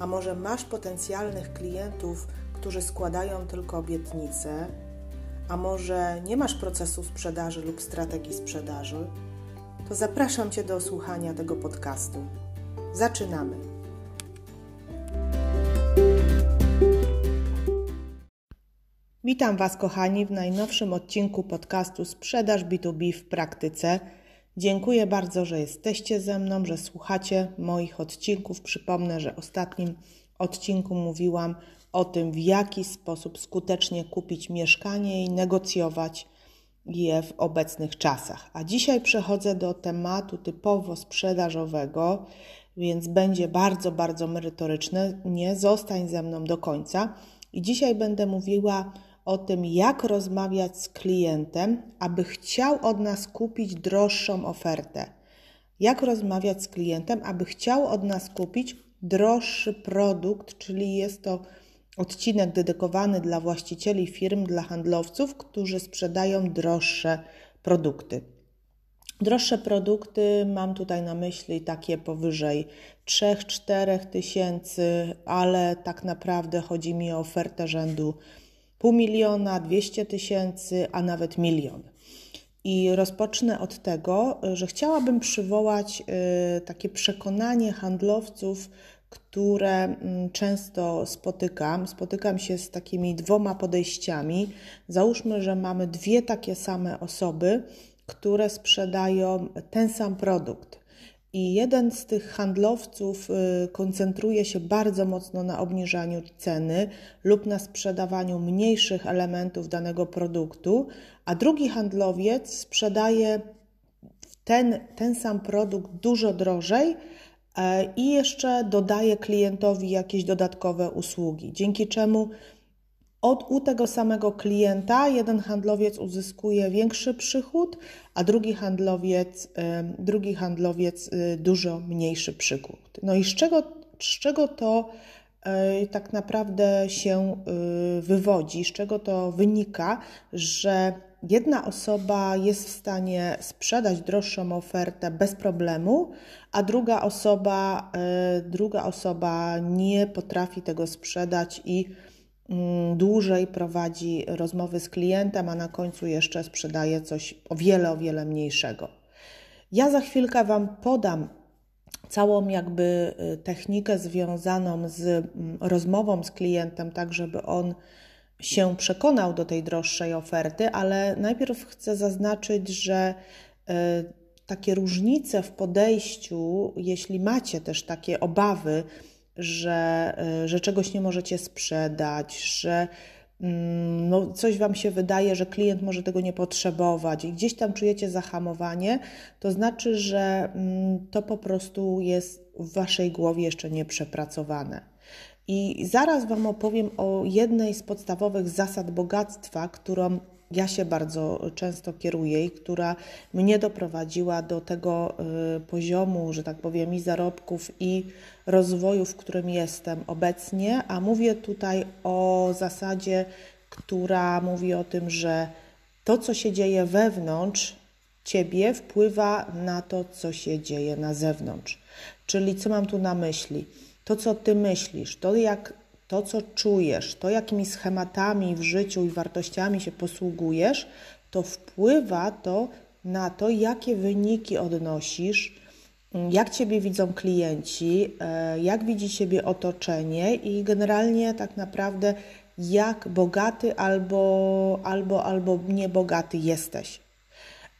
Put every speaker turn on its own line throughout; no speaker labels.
a może masz potencjalnych klientów, którzy składają tylko obietnice, a może nie masz procesu sprzedaży lub strategii sprzedaży, to zapraszam Cię do słuchania tego podcastu. Zaczynamy! Witam Was, kochani, w najnowszym odcinku podcastu Sprzedaż B2B w praktyce. Dziękuję bardzo, że jesteście ze mną, że słuchacie moich odcinków. Przypomnę, że ostatnim odcinku mówiłam o tym, w jaki sposób skutecznie kupić mieszkanie i negocjować je w obecnych czasach. A dzisiaj przechodzę do tematu typowo sprzedażowego, więc będzie bardzo, bardzo merytoryczne. Nie zostań ze mną do końca. I dzisiaj będę mówiła o tym, jak rozmawiać z klientem, aby chciał od nas kupić droższą ofertę. Jak rozmawiać z klientem, aby chciał od nas kupić droższy produkt, czyli jest to odcinek dedykowany dla właścicieli firm, dla handlowców, którzy sprzedają droższe produkty. Droższe produkty mam tutaj na myśli takie powyżej 3-4 tysięcy, ale tak naprawdę chodzi mi o ofertę rzędu pół miliona, 200 tysięcy, a nawet milion. I rozpocznę od tego, że chciałabym przywołać y, takie przekonanie handlowców, które mm, często spotykam. Spotykam się z takimi dwoma podejściami. Załóżmy, że mamy dwie takie same osoby, które sprzedają ten sam produkt. I jeden z tych handlowców y, koncentruje się bardzo mocno na obniżaniu ceny lub na sprzedawaniu mniejszych elementów danego produktu, a drugi handlowiec sprzedaje ten, ten sam produkt dużo drożej e, i jeszcze dodaje klientowi jakieś dodatkowe usługi, dzięki czemu od, u tego samego klienta jeden handlowiec uzyskuje większy przychód, a drugi handlowiec, drugi handlowiec y, dużo mniejszy przychód. No i z czego, z czego to y, tak naprawdę się y, wywodzi, z czego to wynika, że jedna osoba jest w stanie sprzedać droższą ofertę bez problemu, a druga osoba, druga osoba nie potrafi tego sprzedać i dłużej prowadzi rozmowy z klientem, a na końcu jeszcze sprzedaje coś o wiele, o wiele mniejszego. Ja za chwilkę Wam podam całą jakby y, technikę związaną z mm, rozmową z klientem, tak żeby on się przekonał do tej droższej oferty, ale najpierw chcę zaznaczyć, że y, takie różnice w podejściu, jeśli macie też takie obawy, że, y, że czegoś nie możecie sprzedać, że mm, no, coś Wam się wydaje, że klient może tego nie potrzebować i gdzieś tam czujecie zahamowanie, to znaczy, że mm, to po prostu jest w Waszej głowie jeszcze nieprzepracowane. I zaraz Wam opowiem o jednej z podstawowych zasad bogactwa, którą ja się bardzo często kieruję i która mnie doprowadziła do tego y, poziomu, że tak powiem, i zarobków, i rozwoju, w którym jestem obecnie, a mówię tutaj o zasadzie, która mówi o tym, że to, co się dzieje wewnątrz ciebie, wpływa na to, co się dzieje na zewnątrz. Czyli co mam tu na myśli? To, co ty myślisz, to jak to, co czujesz, to, jakimi schematami w życiu i wartościami się posługujesz, to wpływa to na to, jakie wyniki odnosisz, jak Ciebie widzą klienci, e, jak widzi Ciebie otoczenie i generalnie tak naprawdę jak bogaty albo, albo, albo niebogaty jesteś.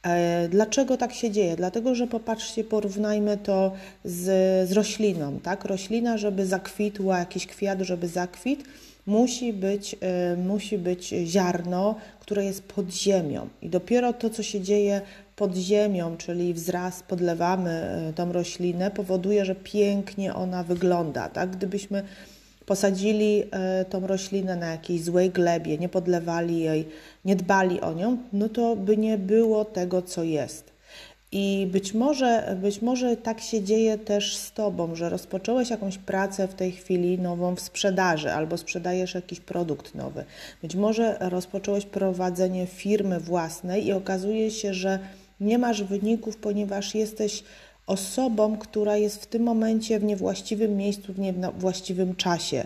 E, dlaczego tak się dzieje? Dlatego, że popatrzcie, porównajmy to z, z rośliną. Tak? Roślina, żeby zakwitła, jakiś kwiat, żeby zakwit, musi być, e, musi być ziarno, które jest pod ziemią. I dopiero to, co się dzieje pod ziemią, czyli wzrast, podlewamy e, tą roślinę, powoduje, że pięknie ona wygląda. Tak? Gdybyśmy posadzili tą roślinę na jakiejś złej glebie, nie podlewali jej, nie dbali o nią, no to by nie było tego, co jest. I być może, być może tak się dzieje też z Tobą, że rozpocząłeś jakąś pracę w tej chwili nową w sprzedaży albo sprzedajesz jakiś produkt nowy. Być może rozpocząłeś prowadzenie firmy własnej i okazuje się, że nie masz wyników, ponieważ jesteś osobą, która jest w tym momencie w niewłaściwym miejscu, w niewłaściwym czasie.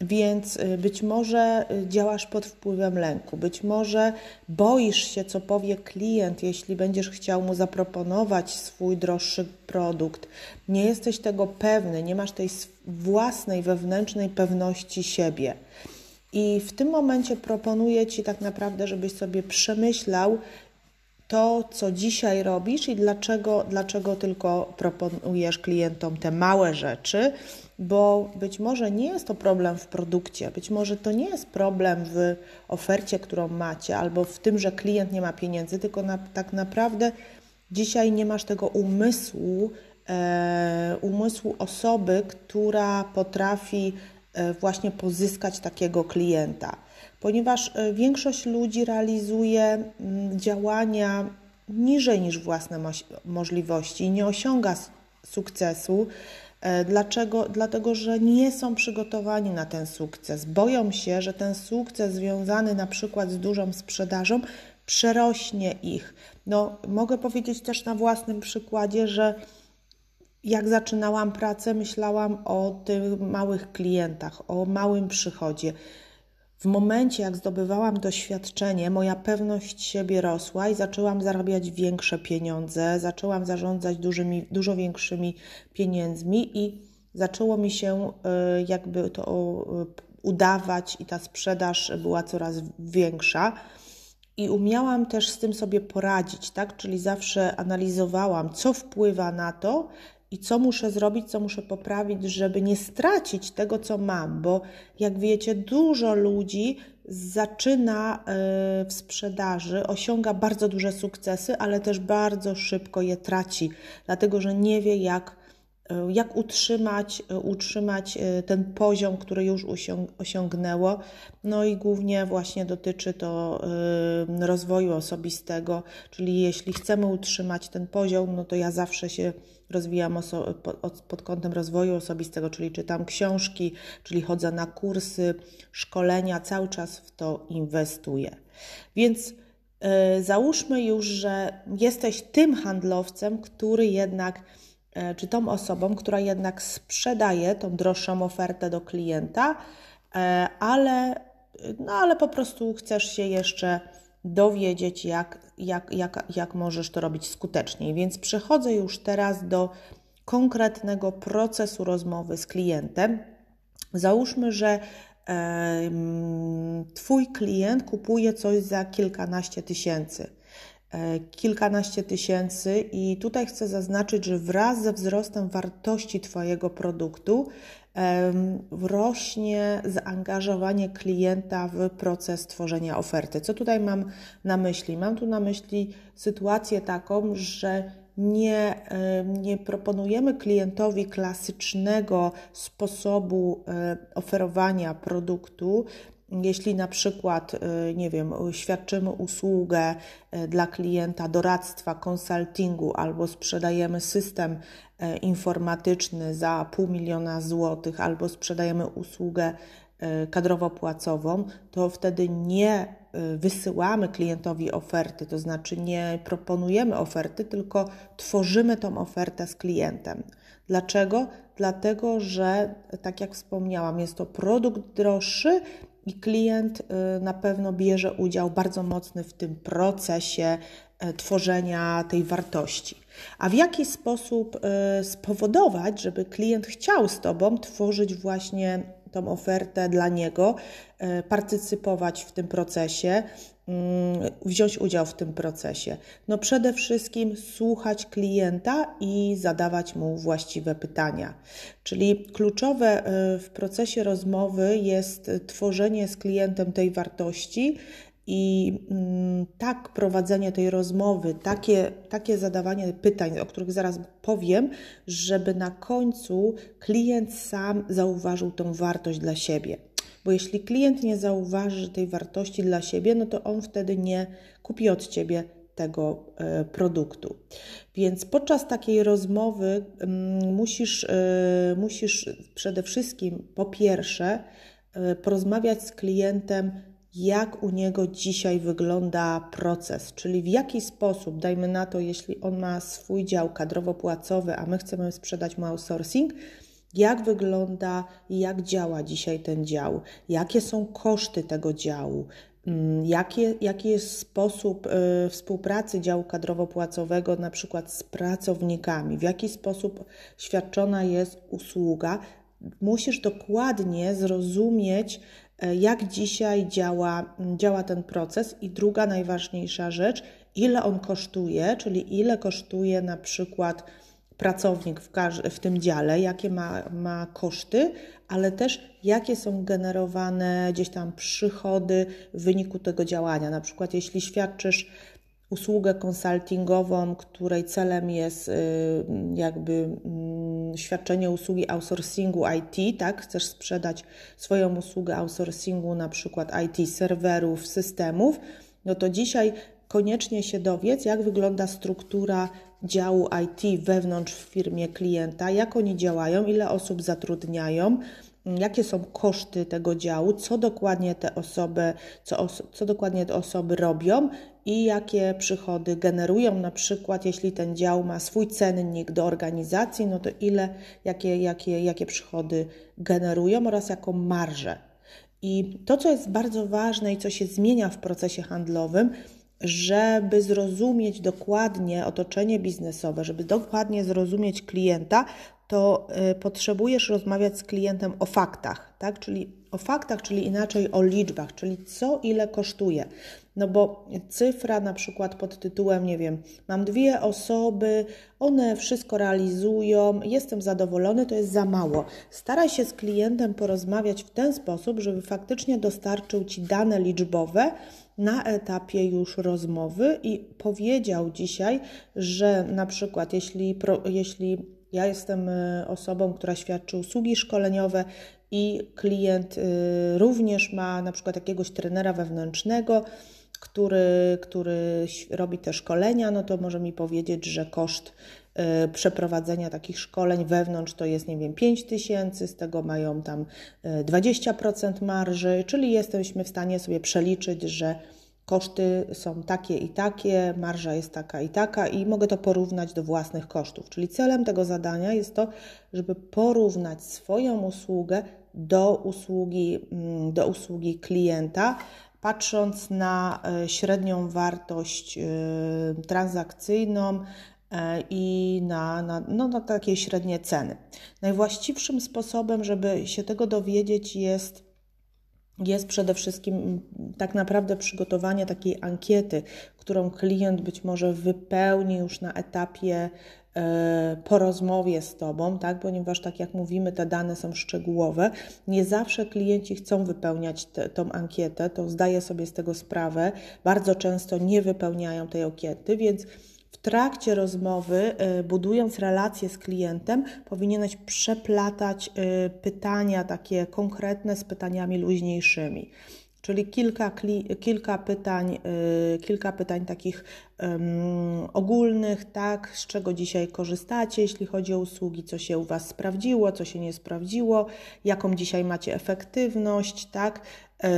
Więc y, być może y, działasz pod wpływem lęku, być może boisz się, co powie klient, jeśli będziesz chciał mu zaproponować swój droższy produkt. Nie jesteś tego pewny, nie masz tej własnej wewnętrznej pewności siebie. I w tym momencie proponuję Ci tak naprawdę, żebyś sobie przemyślał to, co dzisiaj robisz i dlaczego, dlaczego tylko proponujesz klientom te małe rzeczy bo być może nie jest to problem w produkcie, być może to nie jest problem w ofercie, którą macie, albo w tym, że klient nie ma pieniędzy, tylko na, tak naprawdę dzisiaj nie masz tego umysłu, e, umysłu osoby, która potrafi e, właśnie pozyskać takiego klienta, ponieważ e, większość ludzi realizuje mm, działania niżej niż własne możliwości i nie osiąga sukcesu E, dlaczego? Dlatego, że nie są przygotowani na ten sukces. Boją się, że ten sukces związany na przykład z dużą sprzedażą przerośnie ich. No, mogę powiedzieć też na własnym przykładzie, że jak zaczynałam pracę, myślałam o tych małych klientach, o małym przychodzie. W momencie, jak zdobywałam doświadczenie, moja pewność siebie rosła i zaczęłam zarabiać większe pieniądze, zaczęłam zarządzać dużymi, dużo większymi pieniędzmi i zaczęło mi się e, jakby to udawać i ta sprzedaż była coraz większa. I umiałam też z tym sobie poradzić, tak? Czyli zawsze analizowałam, co wpływa na to, i co muszę zrobić, co muszę poprawić, żeby nie stracić tego, co mam, bo jak wiecie, dużo ludzi zaczyna e, w sprzedaży, osiąga bardzo duże sukcesy, ale też bardzo szybko je traci, dlatego że nie wie, jak, e, jak utrzymać, e, utrzymać ten poziom, który już osiągnęło. No i głównie właśnie dotyczy to rozwoju osobistego, czyli jeśli chcemy utrzymać ten poziom, no to ja zawsze się rozwijam pod, pod kątem rozwoju osobistego, czyli czytam książki, czyli chodzę na kursy, szkolenia, cały czas w to inwestuję. Więc y, załóżmy już, że jesteś tym handlowcem, który jednak, y, czy tą osobą, która jednak sprzedaje tą droższą ofertę do klienta, y, ale, no, ale po prostu chcesz się jeszcze dowiedzieć, jak, jak, jak, jak możesz to robić skuteczniej. Więc przechodzę już teraz do konkretnego procesu rozmowy z klientem. Załóżmy, że e, Twój klient kupuje coś za kilkanaście tysięcy. E, kilkanaście tysięcy, i tutaj chcę zaznaczyć, że wraz ze wzrostem wartości Twojego produktu rośnie zaangażowanie klienta w proces tworzenia oferty. Co tutaj mam na myśli? Mam tu na myśli sytuację taką, że nie, nie proponujemy klientowi klasycznego sposobu e, oferowania produktu, jeśli na przykład, y, nie wiem, świadczymy usługę y, dla klienta doradztwa, konsultingu albo sprzedajemy system y, informatyczny za pół miliona złotych, albo sprzedajemy usługę kadrowo-płacową, to wtedy nie wysyłamy klientowi oferty, to znaczy nie proponujemy oferty, tylko tworzymy tą ofertę z klientem. Dlaczego? Dlatego, że tak jak wspomniałam, jest to produkt droższy, i klient y, na pewno bierze udział bardzo mocny w tym procesie y, tworzenia tej wartości. A w jaki sposób y, spowodować, żeby klient chciał z Tobą tworzyć właśnie tą ofertę dla niego, partycypować w tym procesie, wziąć udział w tym procesie? No przede wszystkim słuchać klienta i zadawać mu właściwe pytania. Czyli kluczowe y, w procesie rozmowy jest tworzenie z klientem tej wartości I mm, tak prowadzenie tej rozmowy, takie, takie zadawanie pytań, o których zaraz powiem, żeby na końcu klient sam zauważył tą wartość dla siebie. Bo jeśli klient nie zauważy tej wartości dla siebie, no to on wtedy nie kupi od ciebie tego e, produktu. Więc podczas takiej rozmowy mm, musisz, e, musisz przede wszystkim po pierwsze e, porozmawiać z klientem, jak u niego dzisiaj wygląda proces, czyli w jaki sposób, dajmy na to, jeśli on ma swój dział kadrowo-płacowy, a my chcemy sprzedać mu outsourcing, jak wygląda i jak działa dzisiaj ten dział, jakie są koszty tego działu, mm, Jaki, jaki jest sposób y, współpracy działu kadrowo-płacowego, na przykład z pracownikami, w jaki sposób świadczona jest usługa, musisz dokładnie zrozumieć, e, jak dzisiaj działa, działa ten proces. I druga najważniejsza rzecz, ile on kosztuje, czyli ile kosztuje na przykład pracownik w, w tym dziale, jakie ma, ma koszty, ale też jakie są generowane gdzieś tam przychody w wyniku tego działania. Na przykład, jeśli świadczysz usługę konsultingową, której celem jest y, jakby mm, świadczenie usługi outsourcingu IT, tak? Chcesz sprzedać swoją usługę outsourcingu, na przykład IT serwerów, systemów, no to dzisiaj koniecznie się dowiedz, jak wygląda struktura działu IT wewnątrz w firmie klienta, jak oni działają, ile osób zatrudniają, jakie są koszty tego działu, co dokładnie te osoby, co, co dokładnie te osoby robią i jakie przychody generują. Na przykład, jeśli ten dział ma swój cennik do organizacji, no to ile, jakie, jakie, jakie przychody generują oraz jaką marżę. I to, co jest bardzo ważne i co się zmienia w procesie handlowym, żeby zrozumieć dokładnie otoczenie biznesowe, żeby dokładnie zrozumieć klienta, to y, potrzebujesz rozmawiać z klientem o faktach, tak? Czyli o faktach, czyli inaczej o liczbach, czyli co ile kosztuje. No bo cyfra na przykład pod tytułem, nie wiem, mam dwie osoby, one wszystko realizują, jestem zadowolony, to jest za mało. Staraj się z klientem porozmawiać w ten sposób, żeby faktycznie dostarczył Ci dane liczbowe, na etapie już rozmowy i powiedział dzisiaj, że na przykład jeśli, jeśli ja jestem e, osobą, która świadczy usługi szkoleniowe i klient e, również ma na przykład jakiegoś trenera wewnętrznego, który, który robi te szkolenia, no to może mi powiedzieć, że koszt e, przeprowadzenia takich szkoleń wewnątrz to jest, nie wiem, 5 tysięcy, z tego mają tam 20% marży, czyli jesteśmy w stanie sobie przeliczyć, że koszty są takie i takie, marża jest taka i taka i mogę to porównać do własnych kosztów. Czyli celem tego zadania jest to, żeby porównać swoją usługę do usługi, mm, do usługi klienta, patrząc na e, średnią wartość e, transakcyjną e, i na, na, no, na takie średnie ceny. Najwłaściwszym sposobem, żeby się tego dowiedzieć, jest jest przede wszystkim tak naprawdę przygotowanie takiej ankiety, którą klient być może wypełni już na etapie e, po rozmowie z Tobą, tak? ponieważ tak jak mówimy, te dane są szczegółowe. Nie zawsze klienci chcą wypełniać te, tą ankietę, to zdaję sobie z tego sprawę. Bardzo często nie wypełniają tej ankiety, więc w trakcie rozmowy, y, budując relacje z klientem, powinieneś przeplatać y, pytania takie konkretne z pytaniami luźniejszymi. Czyli kilka, kilka, pytań, y, kilka pytań takich um, ogólnych, tak, z czego dzisiaj korzystacie, jeśli chodzi o usługi, co się u Was sprawdziło, co się nie sprawdziło, jaką dzisiaj macie efektywność, tak,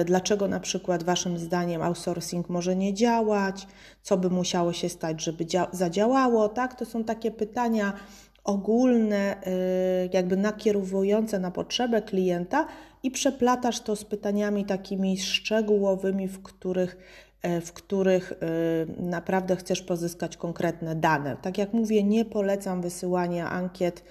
dlaczego na przykład Waszym zdaniem outsourcing może nie działać, co by musiało się stać, żeby zadziałało, tak? To są takie pytania ogólne, e, jakby nakierowujące na potrzebę klienta i przeplatasz to z pytaniami takimi szczegółowymi, w których e, w których naprawdę chcesz pozyskać konkretne dane. Tak jak mówię, nie polecam wysyłania ankiet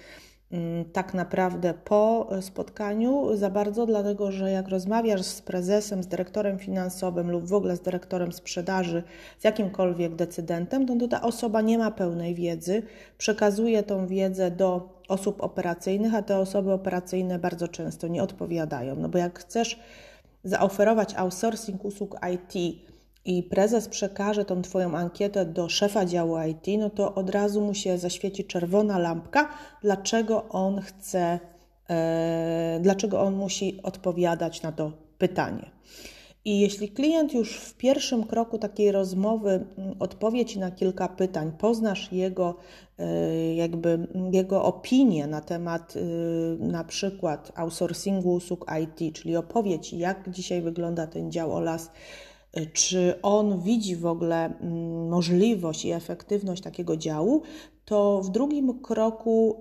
tak naprawdę po spotkaniu za bardzo, dlatego że jak rozmawiasz z prezesem, z dyrektorem finansowym lub w ogóle z dyrektorem sprzedaży, z jakimkolwiek decydentem, to ta osoba nie ma pełnej wiedzy, przekazuje tą wiedzę do osób operacyjnych, a te osoby operacyjne bardzo często nie odpowiadają. No bo jak chcesz zaoferować outsourcing usług IT, i prezes przekaże tą Twoją ankietę do szefa działu IT, no to od razu mu się zaświeci czerwona lampka, dlaczego on chce, e, dlaczego on musi odpowiadać na to pytanie. I jeśli klient już w pierwszym kroku takiej rozmowy mm, odpowie Ci na kilka pytań, poznasz jego, e, jakby jego opinię na temat e, na przykład outsourcingu usług IT, czyli opowie Ci, jak dzisiaj wygląda ten dział OLAS, czy on widzi w ogóle mm, możliwość i efektywność takiego działu, to w drugim kroku,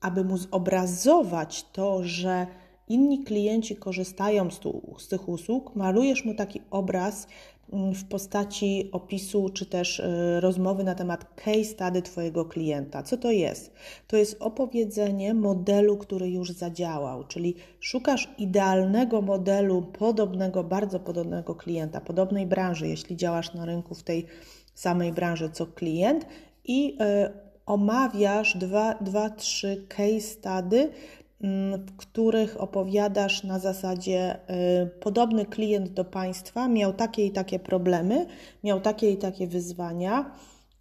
aby mu zobrazować to, że inni klienci korzystają z, tu, z tych usług, malujesz mu taki obraz w postaci opisu czy też y, rozmowy na temat case study Twojego klienta. Co to jest? To jest opowiedzenie modelu, który już zadziałał, czyli szukasz idealnego modelu podobnego, bardzo podobnego klienta, podobnej branży, jeśli działasz na rynku w tej samej branży co klient i y, omawiasz dwa, dwa, trzy case study Mm, w których opowiadasz na zasadzie y, podobny klient do Państwa miał takie i takie problemy, miał takie i takie wyzwania.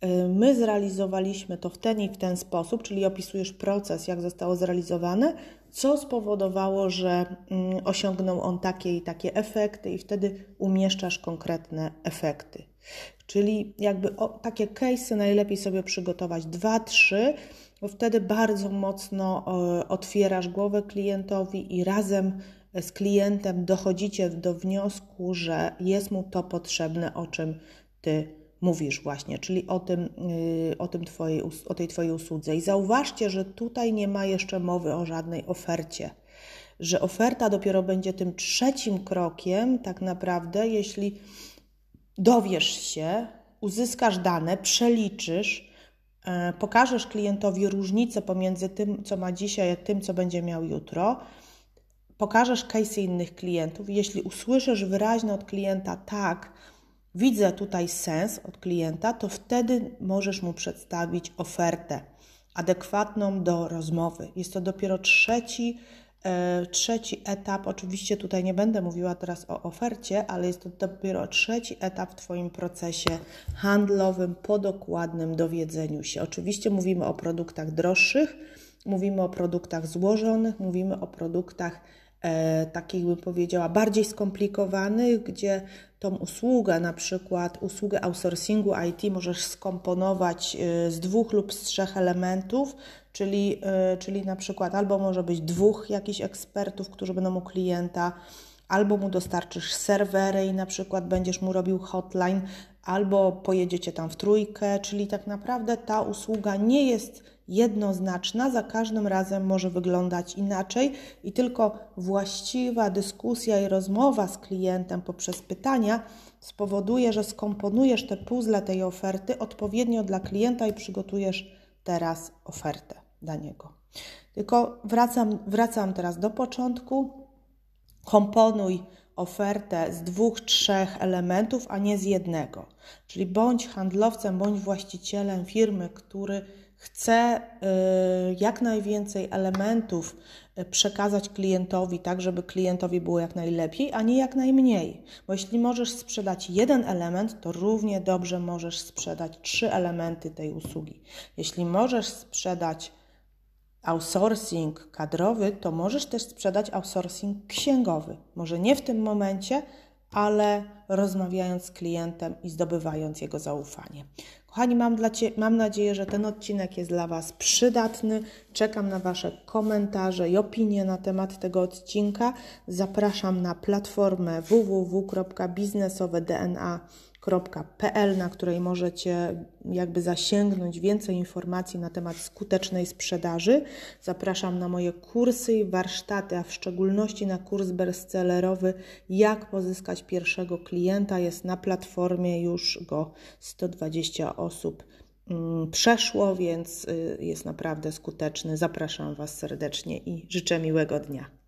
Y, my zrealizowaliśmy to w ten i w ten sposób, czyli opisujesz proces, jak zostało zrealizowane, co spowodowało, że mm, osiągnął on takie i takie efekty, i wtedy umieszczasz konkretne efekty. Czyli jakby o, takie case'y najlepiej sobie przygotować dwa, trzy bo wtedy bardzo mocno e, otwierasz głowę klientowi i razem z klientem dochodzicie do wniosku, że jest mu to potrzebne, o czym ty mówisz właśnie, czyli o, tym, y, o, tym twojej, o tej Twojej usłudze. I zauważcie, że tutaj nie ma jeszcze mowy o żadnej ofercie, że oferta dopiero będzie tym trzecim krokiem, tak naprawdę, jeśli dowiesz się, uzyskasz dane, przeliczysz, E, pokażesz klientowi różnicę pomiędzy tym, co ma dzisiaj, a tym, co będzie miał jutro, pokażesz case innych klientów. Jeśli usłyszysz wyraźnie od klienta tak, widzę tutaj sens od klienta, to wtedy możesz mu przedstawić ofertę adekwatną do rozmowy. Jest to dopiero trzeci E, trzeci etap, oczywiście tutaj nie będę mówiła teraz o ofercie, ale jest to dopiero trzeci etap w Twoim procesie handlowym po dokładnym dowiedzeniu się. Oczywiście mówimy o produktach droższych, mówimy o produktach złożonych, mówimy o produktach e, takich bym powiedziała bardziej skomplikowanych, gdzie tą usługę, na przykład usługę outsourcingu IT możesz skomponować e, z dwóch lub z trzech elementów, czyli, e, czyli na przykład albo może być dwóch jakichś ekspertów, którzy będą u klienta, albo mu dostarczysz serwery i na przykład będziesz mu robił hotline, albo pojedziecie tam w trójkę, czyli tak naprawdę ta usługa nie jest jednoznaczna, za każdym razem może wyglądać inaczej i tylko właściwa dyskusja i rozmowa z klientem poprzez pytania spowoduje, że skomponujesz te puzzle tej oferty odpowiednio dla klienta i przygotujesz teraz ofertę dla niego. Tylko wracam, wracam teraz do początku. Komponuj ofertę z dwóch, trzech elementów, a nie z jednego. Czyli bądź handlowcem, bądź właścicielem firmy, który chce y, jak najwięcej elementów y, przekazać klientowi, tak żeby klientowi było jak najlepiej, a nie jak najmniej. Bo jeśli możesz sprzedać jeden element, to równie dobrze możesz sprzedać trzy elementy tej usługi. Jeśli możesz sprzedać outsourcing kadrowy, to możesz też sprzedać outsourcing księgowy. Może nie w tym momencie, ale rozmawiając z klientem i zdobywając jego zaufanie. Kochani, mam, dla cie, mam nadzieję, że ten odcinek jest dla Was przydatny. Czekam na Wasze komentarze i opinie na temat tego odcinka. Zapraszam na platformę www.biznesowedna.pl, na której możecie jakby zasięgnąć więcej informacji na temat skutecznej sprzedaży. Zapraszam na moje kursy i warsztaty, a w szczególności na kurs bestsellerowy Jak pozyskać pierwszego klienta. Jest na platformie już go 120 osób mm, przeszło, więc y, jest naprawdę skuteczny. Zapraszam Was serdecznie i życzę miłego dnia.